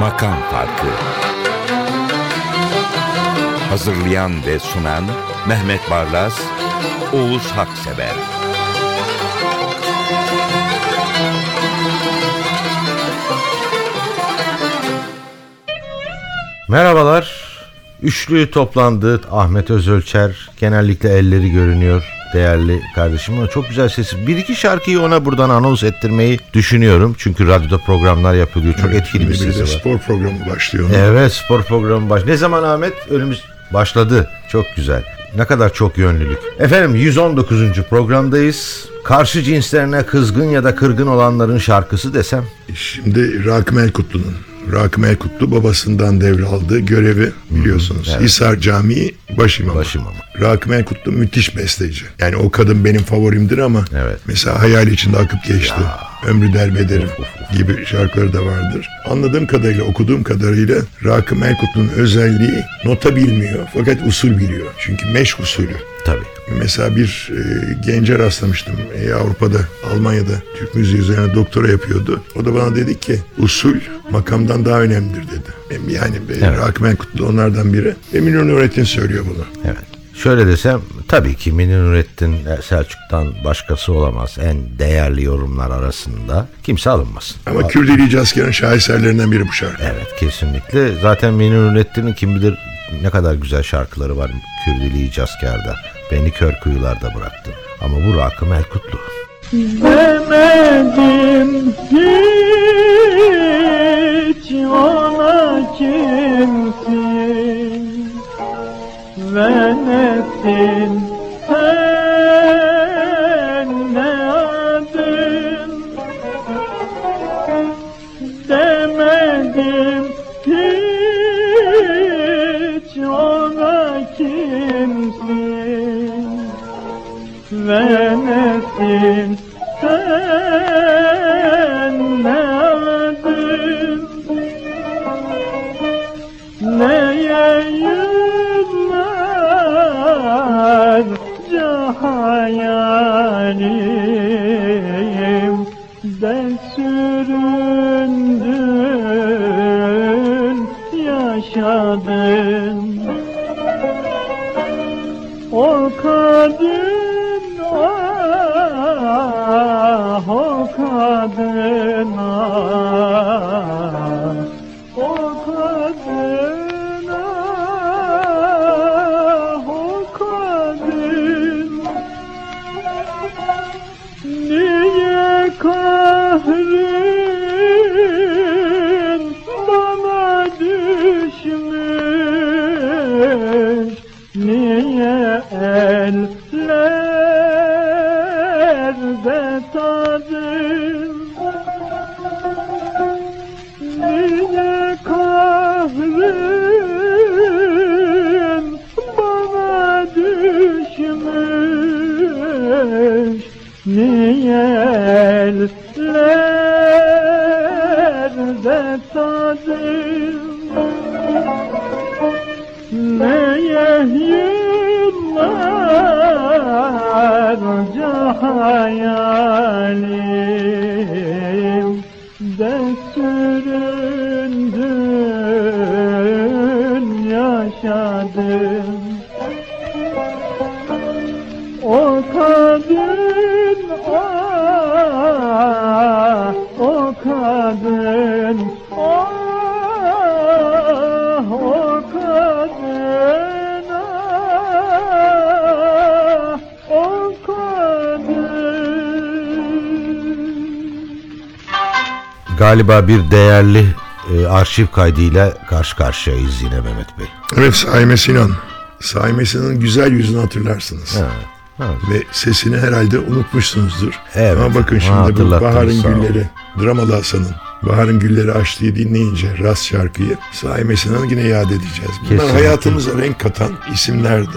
Makam Farkı Hazırlayan ve sunan Mehmet Barlas, Oğuz Haksever Merhabalar. Üçlü toplandı. Ahmet Özölçer genellikle elleri görünüyor değerli kardeşim. Ama çok güzel sesi. Bir iki şarkıyı ona buradan anons ettirmeyi düşünüyorum. Çünkü radyoda programlar yapılıyor. Çok etkili bir sesi var. spor programı başlıyor. Evet spor programı baş. Ne zaman Ahmet? Önümüz başladı. Çok güzel. Ne kadar çok yönlülük. Efendim 119. programdayız. Karşı cinslerine kızgın ya da kırgın olanların şarkısı desem. Şimdi Rakım Elkutlu'nun Rakım Elkutlu babasından devraldığı görevi biliyorsunuz. Hisar Camii başimamı. Başimamı. Rakım Elkutlu müthiş besteci. Yani o kadın benim favorimdir ama Evet. mesela hayal içinde akıp geçti. Ömrü derbederim gibi şarkıları da vardır. Anladığım kadarıyla, okuduğum kadarıyla Rakım Elkutlu'nun özelliği nota bilmiyor fakat usul biliyor. Çünkü meşk usulü. Tabii. Mesela bir e, gence rastlamıştım. E, Avrupa'da, Almanya'da Türk müziği üzerine doktora yapıyordu. O da bana dedi ki usul makamdan daha önemlidir dedi. Yani evet. Evet. Rakım Elkutlu onlardan biri. Emin Nurettin söylüyor bunu. Evet. Şöyle desem tabii ki Münir Nurettin Selçuk'tan başkası olamaz. En değerli yorumlar arasında kimse alınmasın. Ama Kürdili Cazkar'ın şaheserlerinden biri bu şarkı. Evet kesinlikle. Zaten Münir Nurettin'in kim bilir ne kadar güzel şarkıları var Kürdili Cazkar'da. Beni kör kuyularda bıraktın. Ama bu Rakım Elkutlu. Demedim hiç ona kimsin Ve nesin sen ne adın? Demedim hiç ona kimsin. Ve nesin sen ne adın? Neye yıllarca hayalim de süründün yaşadın. O kadın ah o kadın ah Galiba bir değerli e, arşiv kaydıyla karşı karşıyayız yine Mehmet Bey. Evet Saime Sinan. Saime Sinan'ın güzel yüzünü hatırlarsınız. Evet. Ve sesini herhalde unutmuşsunuzdur. Evet, Ama bakın şimdi bu Bahar'ın. Gülleri, Dramalı Hasan'ın Bahar'ın Gülleri açtığı dinleyince Ras şarkıyı Saime Sinan'ı yine yad edeceğiz. Bunlar Kesinlikle. hayatımıza renk katan isimlerdi.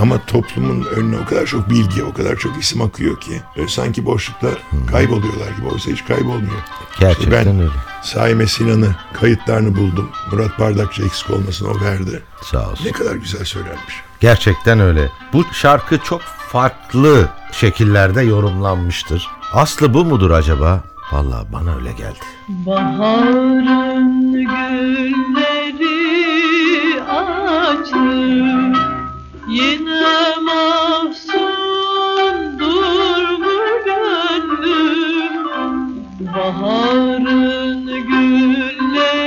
Ama toplumun önüne o kadar çok bilgi, o kadar çok isim akıyor ki böyle sanki boşlukta kayboluyorlar gibi. Oysa hiç kaybolmuyor. Gerçekten ben öyle. Saime Sinan'ı, kayıtlarını buldum. Murat Bardakçı eksik olmasın o verdi. Sağ olsun. Ne kadar güzel söylenmiş. Gerçekten öyle. Bu şarkı çok farklı şekillerde yorumlanmıştır. Aslı bu mudur acaba? Vallahi bana öyle geldi. Baharın Yine mahzundur bu gönlüm. Baharın gülleri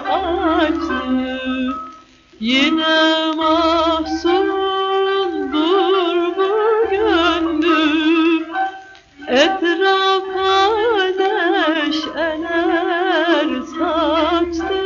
açtı. Yine mahzundur bu gönlüm. Etrafa neşeler saçtı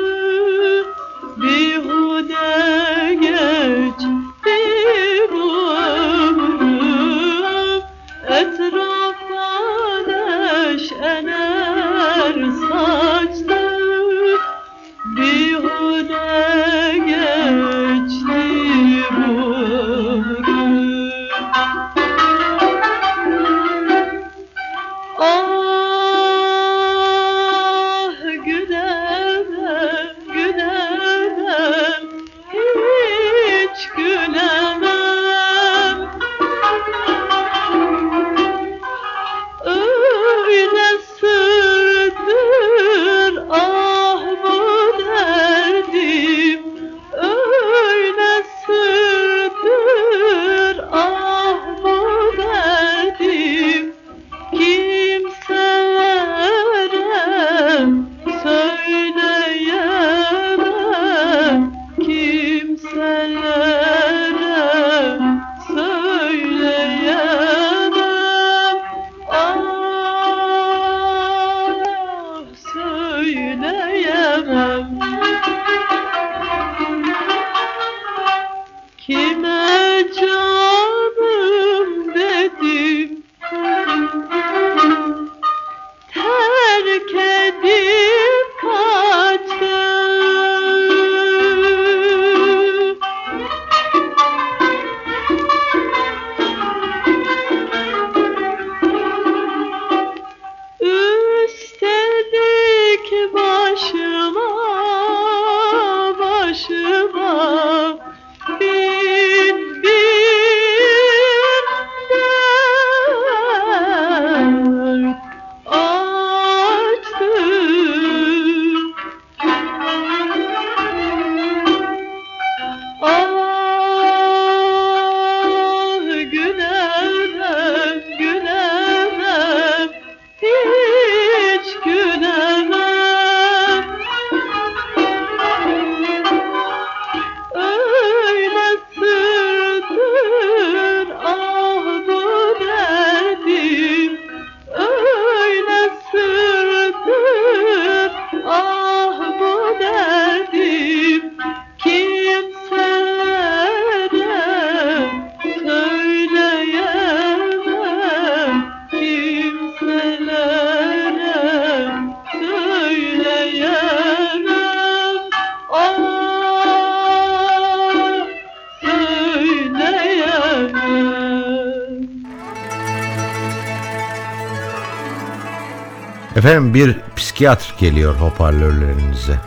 Efendim bir psikiyatr geliyor hoparlörlerinize.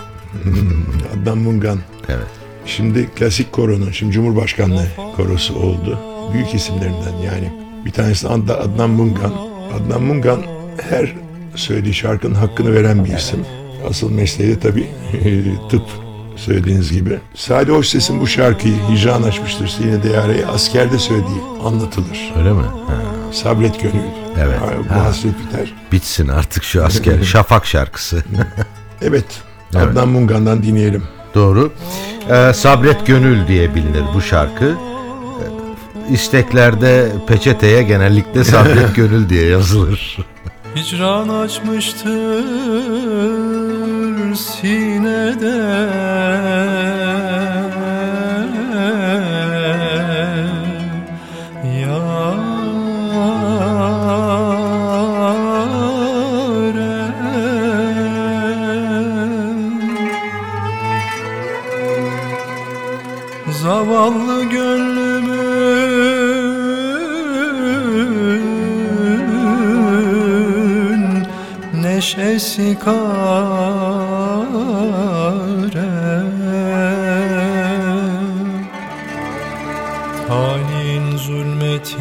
Adnan Mungan. Evet. Şimdi klasik koronun, şimdi Cumhurbaşkanlığı korosu oldu. Büyük isimlerinden yani. Bir tanesi Ad- Adnan Mungan. Adnan Mungan her söylediği şarkının hakkını veren bir isim. Asıl mesleği de tabii tıp söylediğiniz gibi. Sade Hoşses'in bu şarkıyı hicran açmıştır yine de askerde söylediği anlatılır. Öyle mi? Ha. Sabret gönül. Evet. Bu Ha. hasret biter. Bitsin artık şu asker. Şafak şarkısı. Evet. Adnan Mungan'dan dinleyelim. Doğru. Ee, Sabret Gönül diye bilinir bu şarkı. Ee, İsteklerde peçeteye genellikle Sabret Gönül diye yazılır. Hicran açmıştır sinede neşesi kare. Halin zulmeti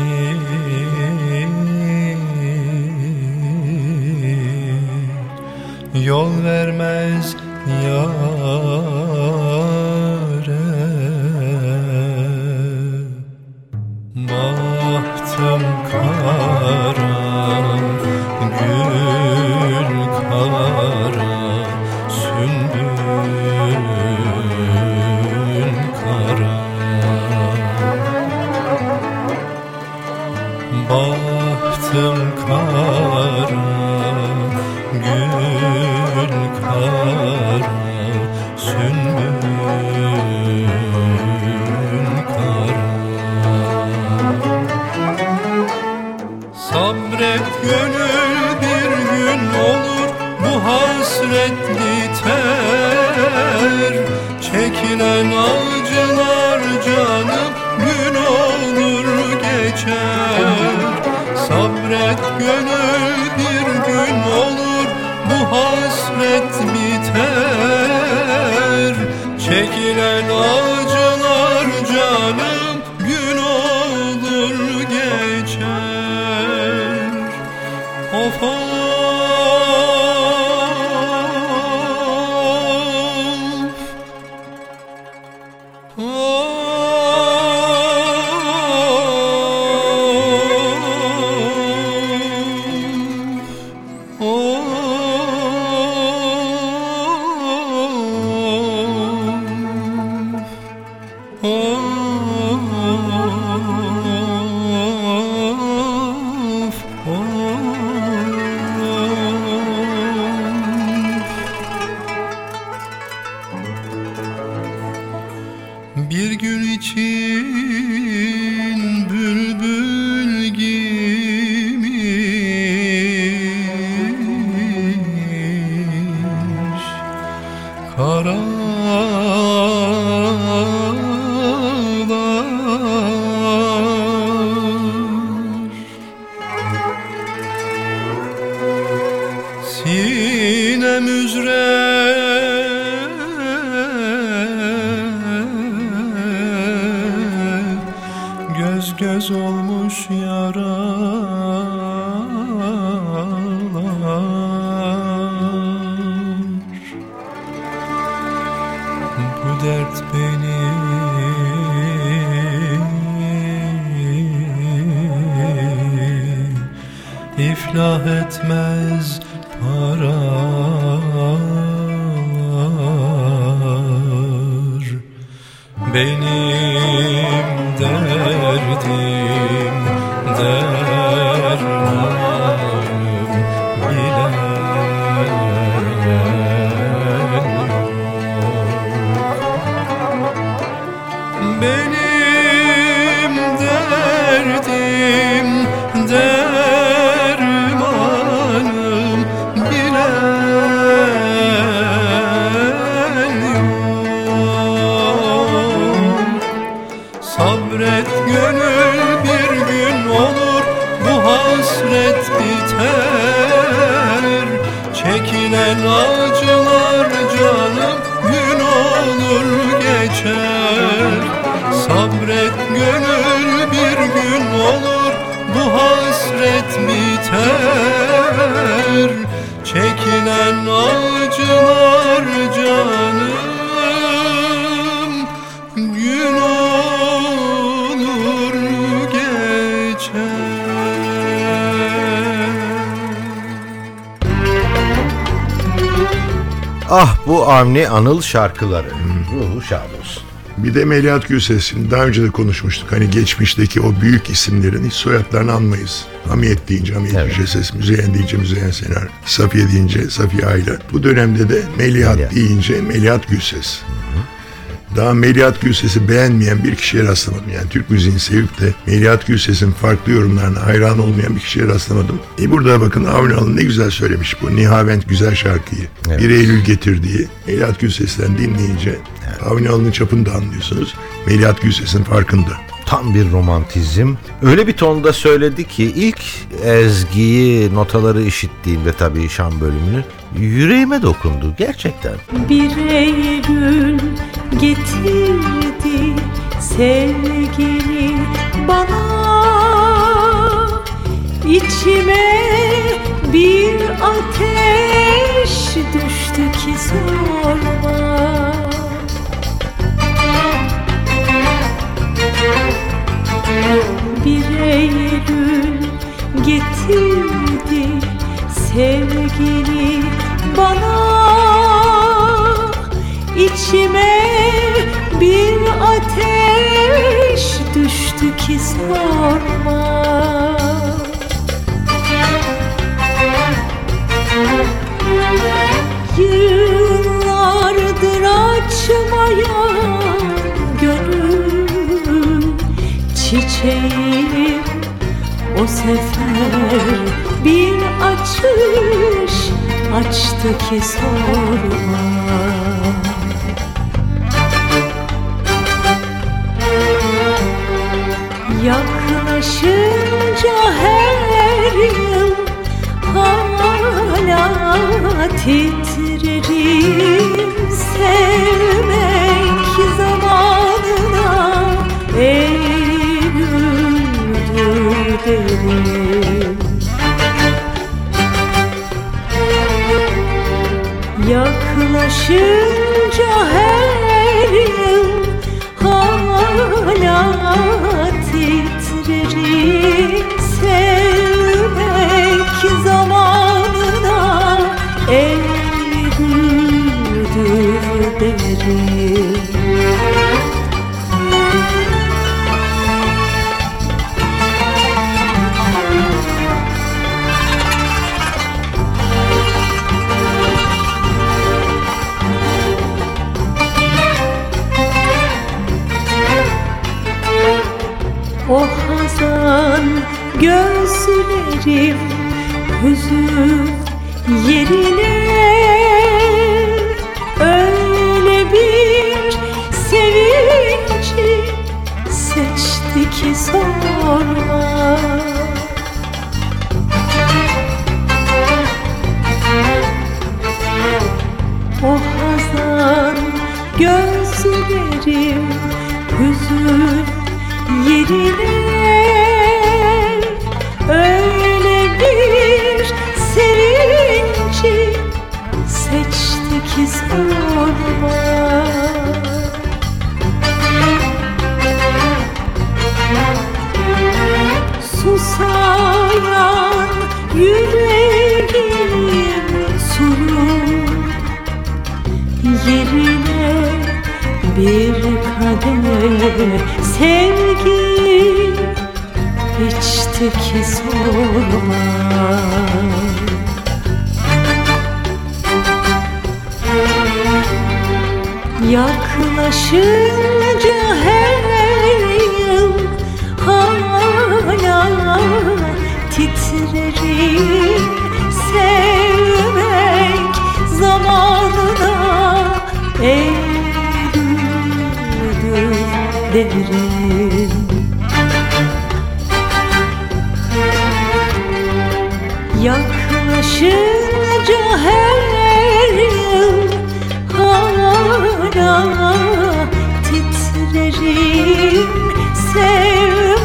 Yol vermez yâre. Bahtım kara, Avni Anıl şarkıları. Ruhu şad olsun. Bir de Melihat Gülses'in daha önce de konuşmuştuk. Hani geçmişteki o büyük isimlerin hiç soyadlarını anmayız. Hamiyet deyince Hamiyet Evet. Gülses, Müzeyyen deyince Müzeyyen Senar, Safiye deyince Safiye Ayla. Bu dönemde de Melihat, Melihat. deyince Melihat Gülses. Daha Melihat Gülses'i beğenmeyen bir kişiye rastlamadım. Yani Türk müziğini sevip de Melihat Gülses'in farklı yorumlarına hayran olmayan bir kişiye rastlamadım. E burada bakın Avni Alın ne güzel söylemiş bu Nihavent güzel şarkıyı. Evet. 1 Eylül getirdiği Melihat Gülses'ten dinleyince Avni Alın'ın çapını da anlıyorsunuz. Melihat Gülses'in farkında. Tam bir romantizm. Öyle bir tonda söyledi ki ilk ezgiyi, notaları işittiğimde tabii Şam bölümünü yüreğime dokundu gerçekten. Bir Eylül getirdi sevgini bana içime bir ateş düştü ki sorma Bir Eylül getirdi sevgini bana. İçime bir ateş düştü ki sorma Yıllardır açmayan çiçeğim. O sefer bir açış açtı ki sorma. Yaklaşınca her yıl hala titrerim. Sevmek zamanına Eylül'dür derim Yaklaşınca her Susayan yüreğim suyun yerine bir kadeh sevgi içti ki sorma. Yaklaşınca titrerim Sevmek zamanına Eylül'dür derim Yaklaşınca her yıl hala titrerim Sevmek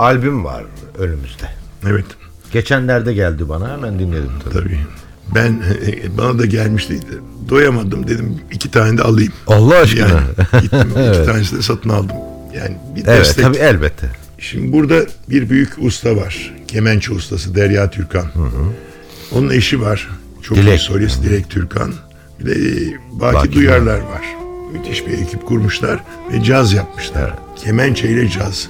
albüm var önümüzde. Evet Geçenlerde geldi bana hemen dinledim tabii. tabii. Ben bana da gelmişti. Doyamadım dedim iki tane de alayım. Allah aşkına. Yani gittim iki tanesini de satın aldım. Yani bir evet destek. tabii elbette. Şimdi burada bir büyük usta var. Kemençe ustası Derya Türkan. Onun eşi var. Çok Dilek. iyi solist Dilek Türkan. Bir de e, Baki, Baki Duyarlar var. Müthiş bir ekip kurmuşlar ve caz yapmışlar. Kemençe ile caz.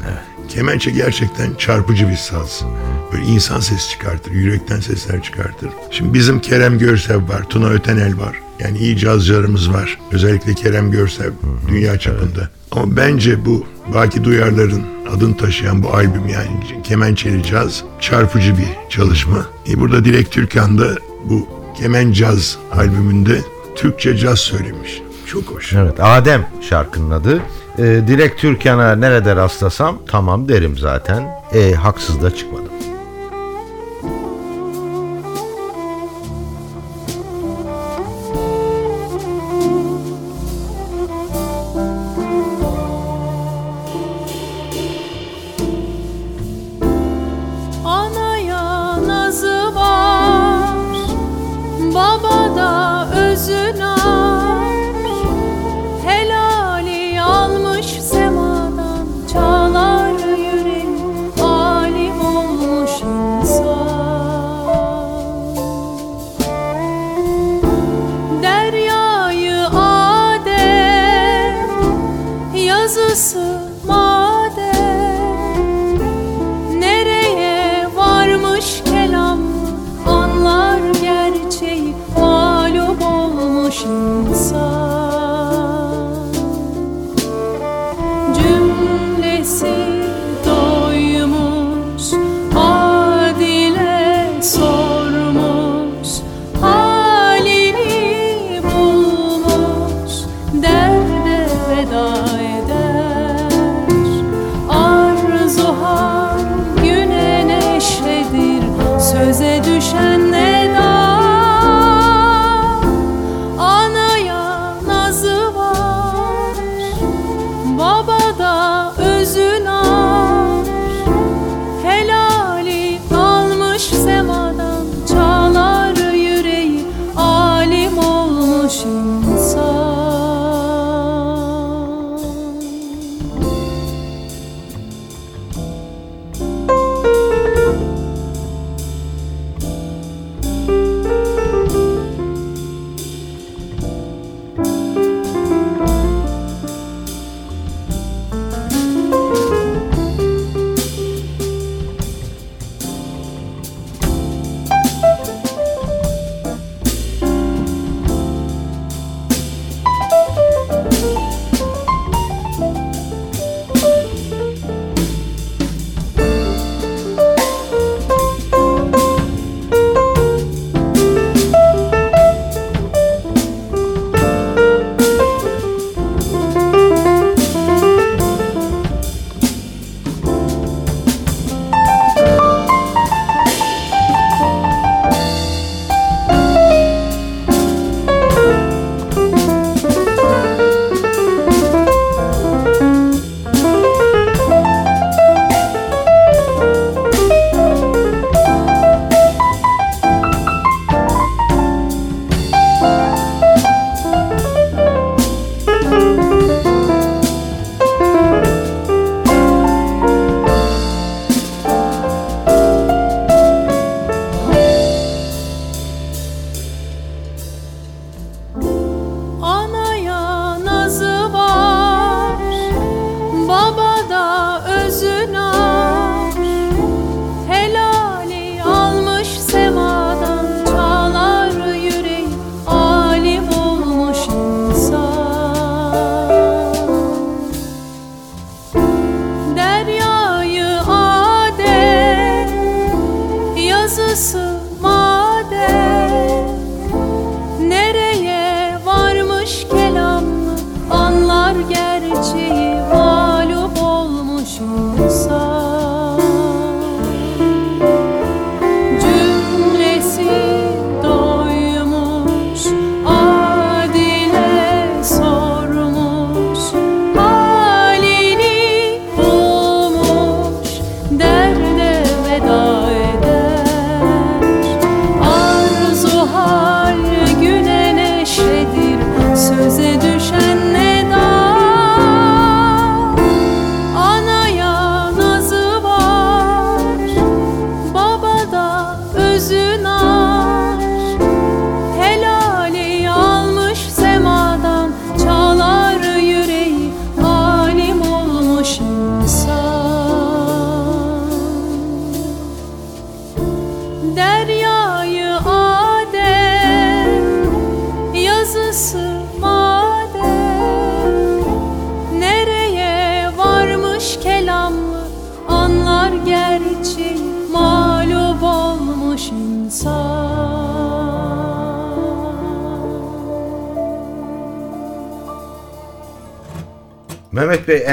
Kemençe gerçekten çarpıcı bir saz. Böyle insan ses çıkartır, yürekten sesler çıkartır. Şimdi bizim Kerem Görsev var, Tuna Ötenel var. Yani iyi cazcılarımız var. Özellikle Kerem Görsev dünya çapında. Ama bence bu Baki Duyarlar'ın adını taşıyan bu albüm yani Kemençeli Caz çarpıcı bir çalışma. E burada Dilek Türkan da bu Kemen Caz albümünde Türkçe caz söylemiş. Çok hoş. Evet Adem şarkının adı. Ee, Dilek Türkan'a nerede rastlasam tamam derim zaten. E haksız da çıkmadım. isso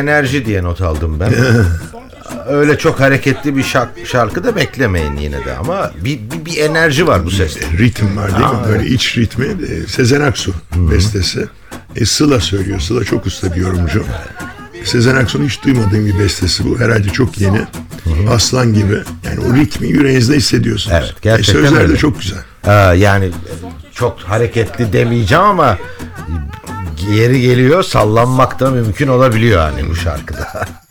enerji diye not aldım ben. Öyle çok hareketli bir şarkı, şarkı da beklemeyin yine de ama bir, bir, bir enerji var bu seste. ritim var değil mi? Böyle iç ritmi. e, Sezen Aksu bestesi. E, Sıla söylüyor. Sıla çok usta bir yorumcu. Sezen Aksu'nun hiç duymadığım bir bestesi bu. Herhalde çok yeni. Aslan gibi. Yani o ritmi yüreğinizde hissediyorsunuz. Evet, gerçekten E, sözler öyle. de çok güzel. Aa, yani çok hareketli demeyeceğim ama yeri geliyor sallanmak da mümkün olabiliyor hani bu şarkıda.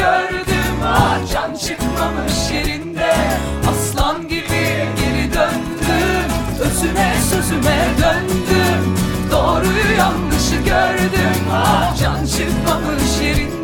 gördüm. Ah can çıkmamış yerinde. Aslan gibi geri döndüm. Özüme sözüme döndüm. Doğruyu yanlışı gördüm. Ah can çıkmamış yerinde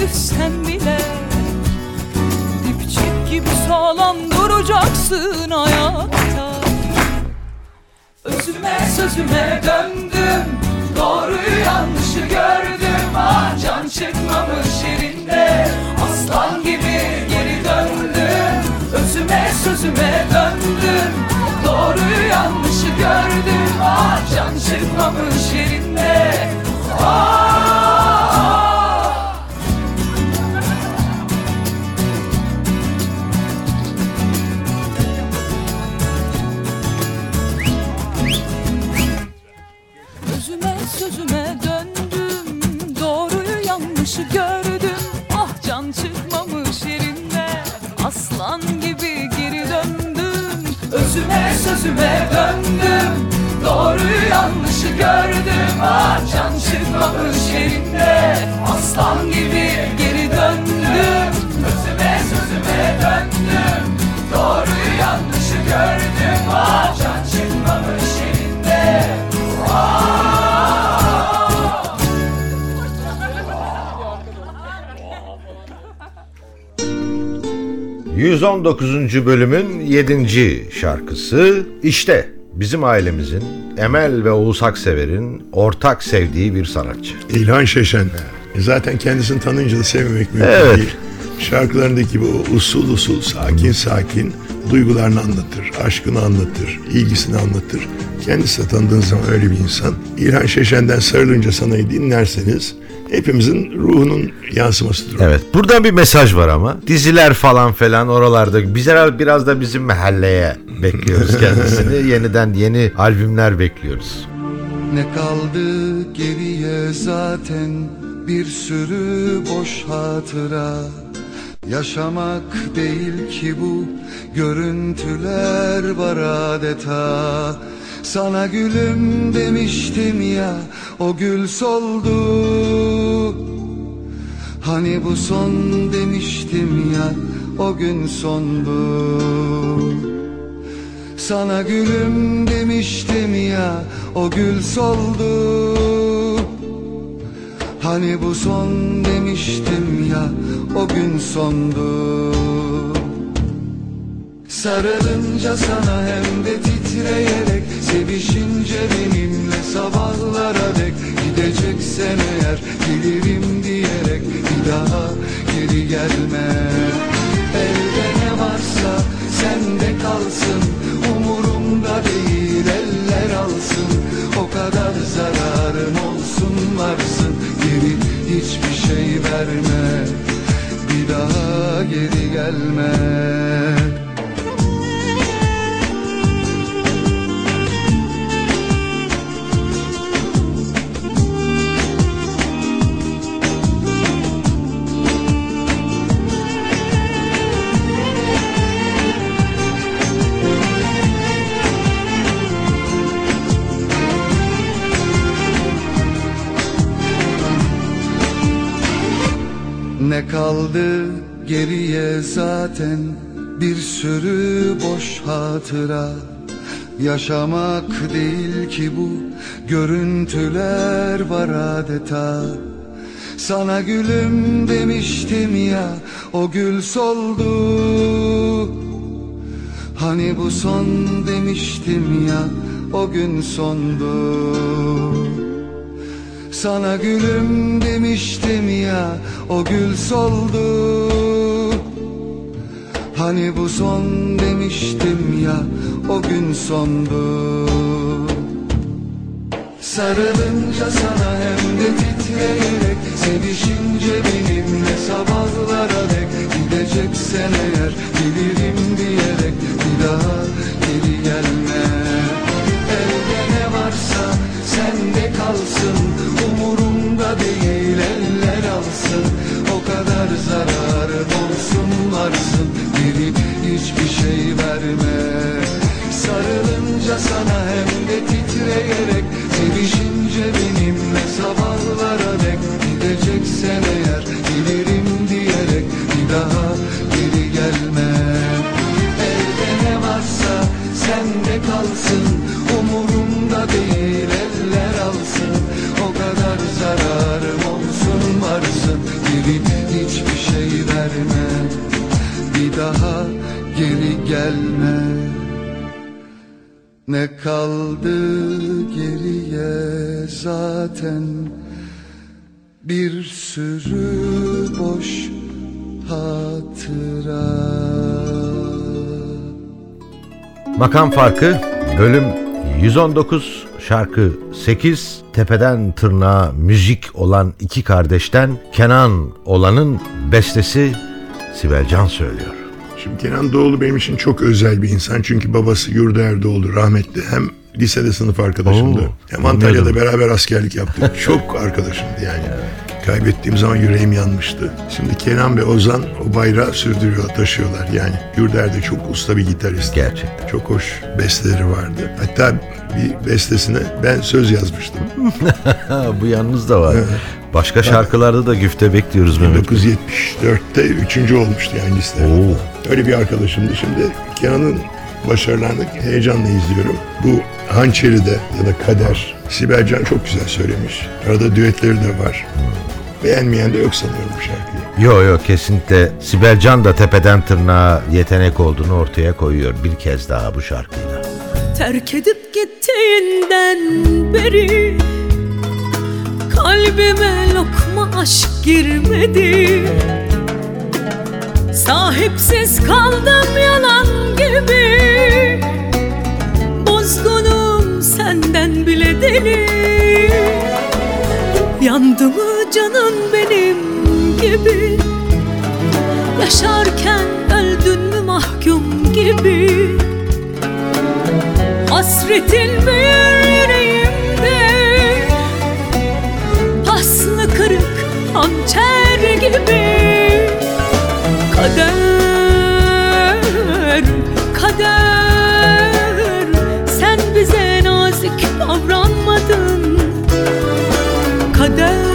düşsen bile Dipçik gibi sağlam duracaksın hayatta. Özüme sözüme döndüm. Doğruyu yanlışı gördüm. Ah can çıkmamış yerinde. Aslan gibi geri döndüm. Özüme sözüme döndüm. Doğruyu yanlışı gördüm. Ah can çıkmamış yerinde. Ah yanlışı gördüm Ah can çıkmamış yerinde. Aslan gibi geri döndüm Özüme sözüme döndüm. Doğruyu yanlışı gördüm Ah can çıkmamış yerinde. Aslan gibi geri döndüm Özüme sözüme döndüm. Doğruyu yanlışı gördüm Ah can çıkmamış 119. bölümün 7. şarkısı işte bizim ailemizin Emel ve Oğuz Haksever'in ortak sevdiği bir sanatçı. İlhan Şeşen. E Zaten kendisini tanınca da sevmemek mümkün Evet. değil. Şarkılarındaki bu usul usul, sakin sakin duygularını anlatır, aşkını anlatır, ilgisini anlatır. Kendisi de tanıdığın zaman öyle bir insan. İlhan Şeşen'den sarılınca sanayı dinlerseniz hepimizin ruhunun yansımasıdır. o. Evet. Buradan bir mesaj var ama. Diziler falan falan oralarda bize biraz da bizim mahalleye bekliyoruz kendisini. Yeniden yeni albümler bekliyoruz. Ne kaldı geriye zaten bir sürü boş hatıra Yaşamak değil ki bu görüntüler var adeta Sana gülüm demiştim ya o gül soldu. Hani bu son demiştim ya o gün sondu. Sana gülüm demiştim ya o gül soldu. Hani bu son demiştim ya o gün sondu. Sarılınca sana hem de titreyerek Sevişince benimle sabahlara dek Gideceksen eğer gelirim diyerek Bir daha geri gelme. Elde ne varsa sende kalsın Umurumda değil eller alsın. O kadar zararın olsun varsın Geri hiçbir şey verme. Bir daha geri gelme Kaldı geriye zaten bir sürü boş hatıra. Yaşamak değil ki bu görüntüler var adeta. Sana gülüm demiştim ya o gül soldu. Hani bu son demiştim ya o gün sondu. Sana gülüm demiştim ya o gül soldu. Hani bu son demiştim ya o gün sondu. Sarılınca sana hem de titreyerek Sevişince benimle sabahlara dek. Gideceksen eğer gelirim diyerek Bir daha geri gelme. Elde ne varsa sende kalsın Umurumda değil alsın O kadar zararın olsun varsın. Geri hiçbir şey verme. Sarılınca sana hem de titreyerek Sevişince benimle ne kaldı geriye zaten bir sürü boş hatıra. Makam farkı bölüm 119 şarkı 8 tepeden tırnağa müzik olan iki kardeşten Kenan olanın bestesi Sibel Can söylüyor. Şimdi Kenan Doğulu benim için çok özel bir insan. Çünkü babası Yurda Erdoğlu rahmetli. Hem lisede sınıf arkadaşımdı. Oo, hem Antalya'da beraber askerlik yaptık. çok arkadaşımdı yani. Kaybettiğim zaman yüreğim yanmıştı. Şimdi Kenan ve Ozan o bayrağı sürdürüyor, taşıyorlar. Yani Yurder de çok usta bir gitarist. Gerçekten. Çok hoş besteleri vardı. Hatta bir bestesine ben söz yazmıştım. Bu yalnız da var. Başka şarkılarda da güfte bekliyoruz Mehmet. 1974'te üçüncü olmuştu yani listede. Oo. Öyle bir arkadaşımdı. Şimdi Kenan'ın başarılarını heyecanla izliyorum. Bu Hançeri'de ya da Kader. Sibel Can çok güzel söylemiş. Arada düetleri de var. Beğenmeyen de yok sanıyorum bu şarkıyı. Yo yo kesinlikle Sibel Can da tepeden tırnağa yetenek olduğunu ortaya koyuyor bir kez daha bu şarkıyla. Terk edip gittiğinden beri Kalbime lokma aşk girmedi. Sahipsiz kaldım yalan gibi. Bozgunum senden bile deli. Yandı mı canın benim gibi? Yaşarken öldün mü mahkum gibi? Hasretin büyür yüreğimde geçer gibi. Kader, kader. Sen bize nazik davranmadın. Kader,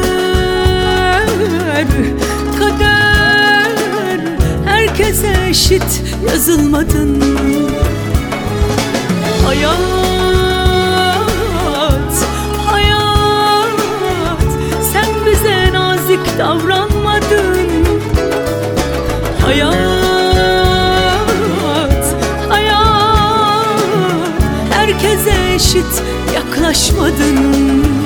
kader. Herkese eşit yazılmadın. Hayat davranmadın. Hayat, hayat. Herkese eşit yaklaşmadın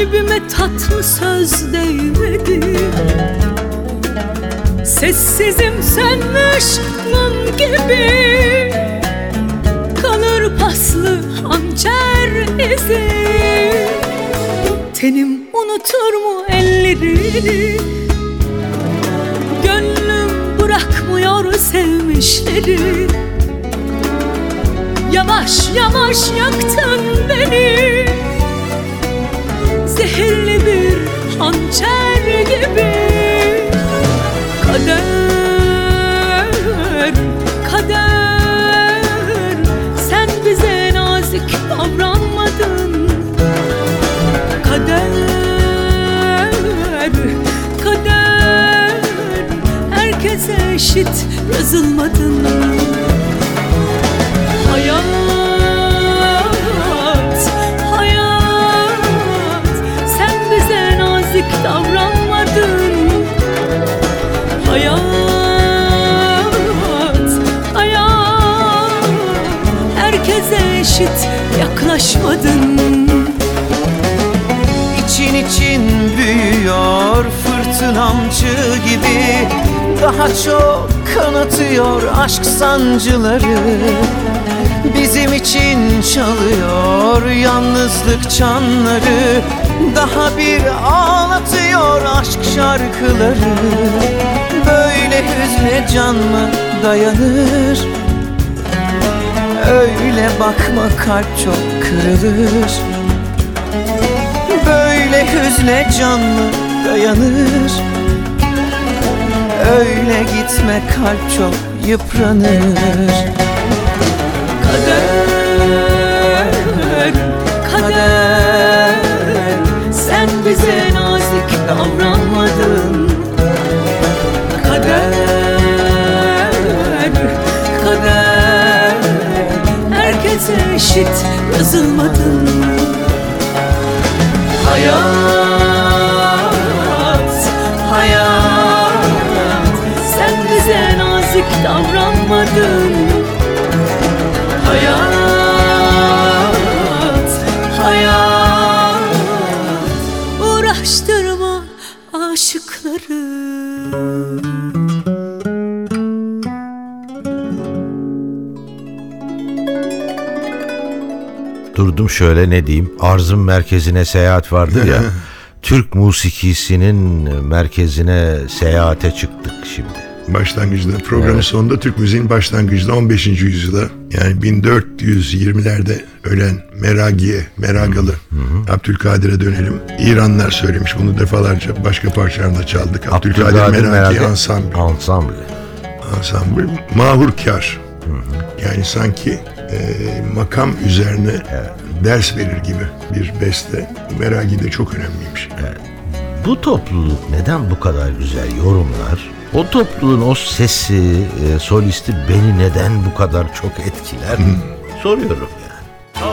Kalbime tatlı söz değmedi. Sessizim sönmüş mum gibi. Kalır paslı hançer izi. Tenim unutur mu ellerini Gönlüm bırakmıyor sevmişleri. Yavaş yavaş yaktın beni Zehirli bir hançer gibi. Kader, kader Sen bize nazik davranmadın. Kader, kader Herkese eşit yazılmadın davranmadın Hayat, hayat Herkese eşit yaklaşmadın İçin için büyüyor fırtınamcı gibi. Daha çok kanatıyor aşk sancıları. Bizim için çalıyor yalnızlık çanları Daha bir ağlatıyor aşk şarkıları. Böyle hüzne can mı dayanır? Öyle bakma kalp çok kırılır. Böyle hüzne can mı dayanır? Öyle gitme kalp çok yıpranır bize nazik davranmadın. Kader, kader. Herkese eşit yazılmadın. Hayat, hayat. Sen bize nazik davranmadın Durdum şöyle ne diyeyim. Arzın merkezine seyahat vardır ya. Türk musikisinin merkezine seyahate çıktık şimdi. Başlangıçta programın sonunda Türk müziğin başlangıcında 15. yüzyılda yani 1420'lerde ölen Meragiye, Meragalı Abdülkadir'e dönelim. İranlar söylemiş bunu defalarca başka parçalarında çaldık. Abdülkadir, Abdülkadir Meragi Meragi Ensemble. Ensemble. Ensemble. Mahurkar. Yani sanki e, makam üzerine ders verir gibi bir beste. Meragi de çok önemliymiş. Bu topluluk neden bu kadar güzel yorumlar? O topluluğun o sesi, e, solisti beni neden bu kadar çok etkiler? Soruyorum yani.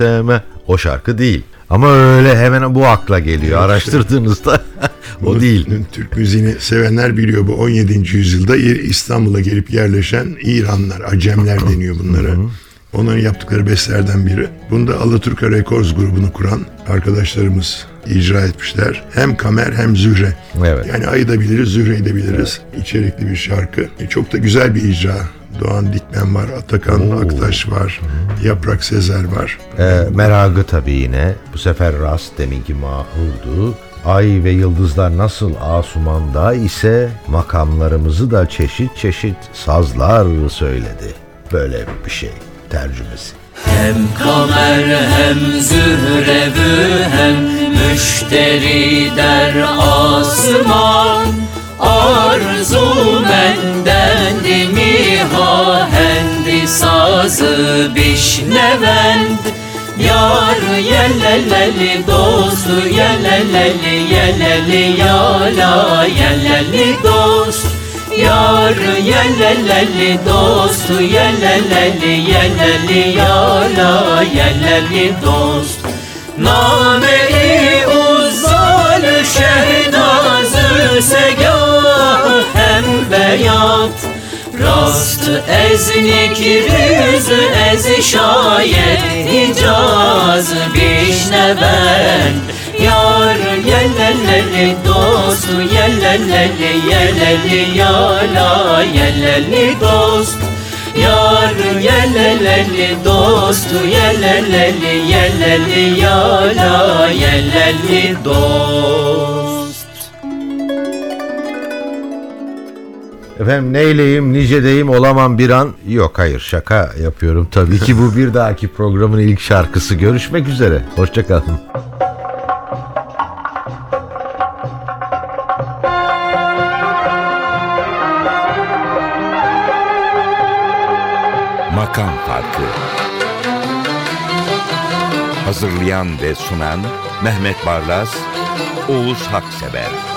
Seme. O şarkı değil. Ama öyle hemen bu akla geliyor. Araştırdığınızda o değil. Türk müziğini sevenler biliyor bu 17. yüzyılda İstanbul'a gelip yerleşen İranlar, Acemler deniyor bunlara. Onların yaptıkları bestelerden biri. Bunda Alaturka Records grubunu kuran arkadaşlarımız icra etmişler. Hem Kamer hem Zühre. Evet. Yani ayı da biliriz, Zühre'yi de biliriz. İçerikli bir şarkı. E, çok da güzel bir icra. Doğan Dikmen var, Atakan Aktaş var, Yaprak Sezer var. Ee, meragı tabii yine. Bu sefer rast deminki mahurdu. Ay ve yıldızlar nasıl asumanda ise makamlarımızı da çeşit çeşit sazlar söyledi. Böyle bir şey tercümesi. Hem kamer hem zührevü hem müşteri der asman Arzu mendendi mihahendi sazı bişnevend Yar yeleleli dostu yeleleli yeleli yala yeleli dost. Yar yeleleli dostu yeleleli yeleli yala yeleli dost. Name-i uzal şehnazı segah hem beyat Rast eznik rüzü ez şayet icaz bişneven Yar yeleleli dostu yeleleli yeleli yala yeleli dost. Yar yeleleli dostu yeleleli yeleli yala yeleli dost Efendim neyleyim nicedeyim olamam bir an. Yok hayır şaka yapıyorum tabii ki bu bir dahaki programın ilk şarkısı. Görüşmek üzere. Hoşçakalın. Makam Farkı Hazırlayan ve sunan Mehmet Barlas, Oğuz Haksever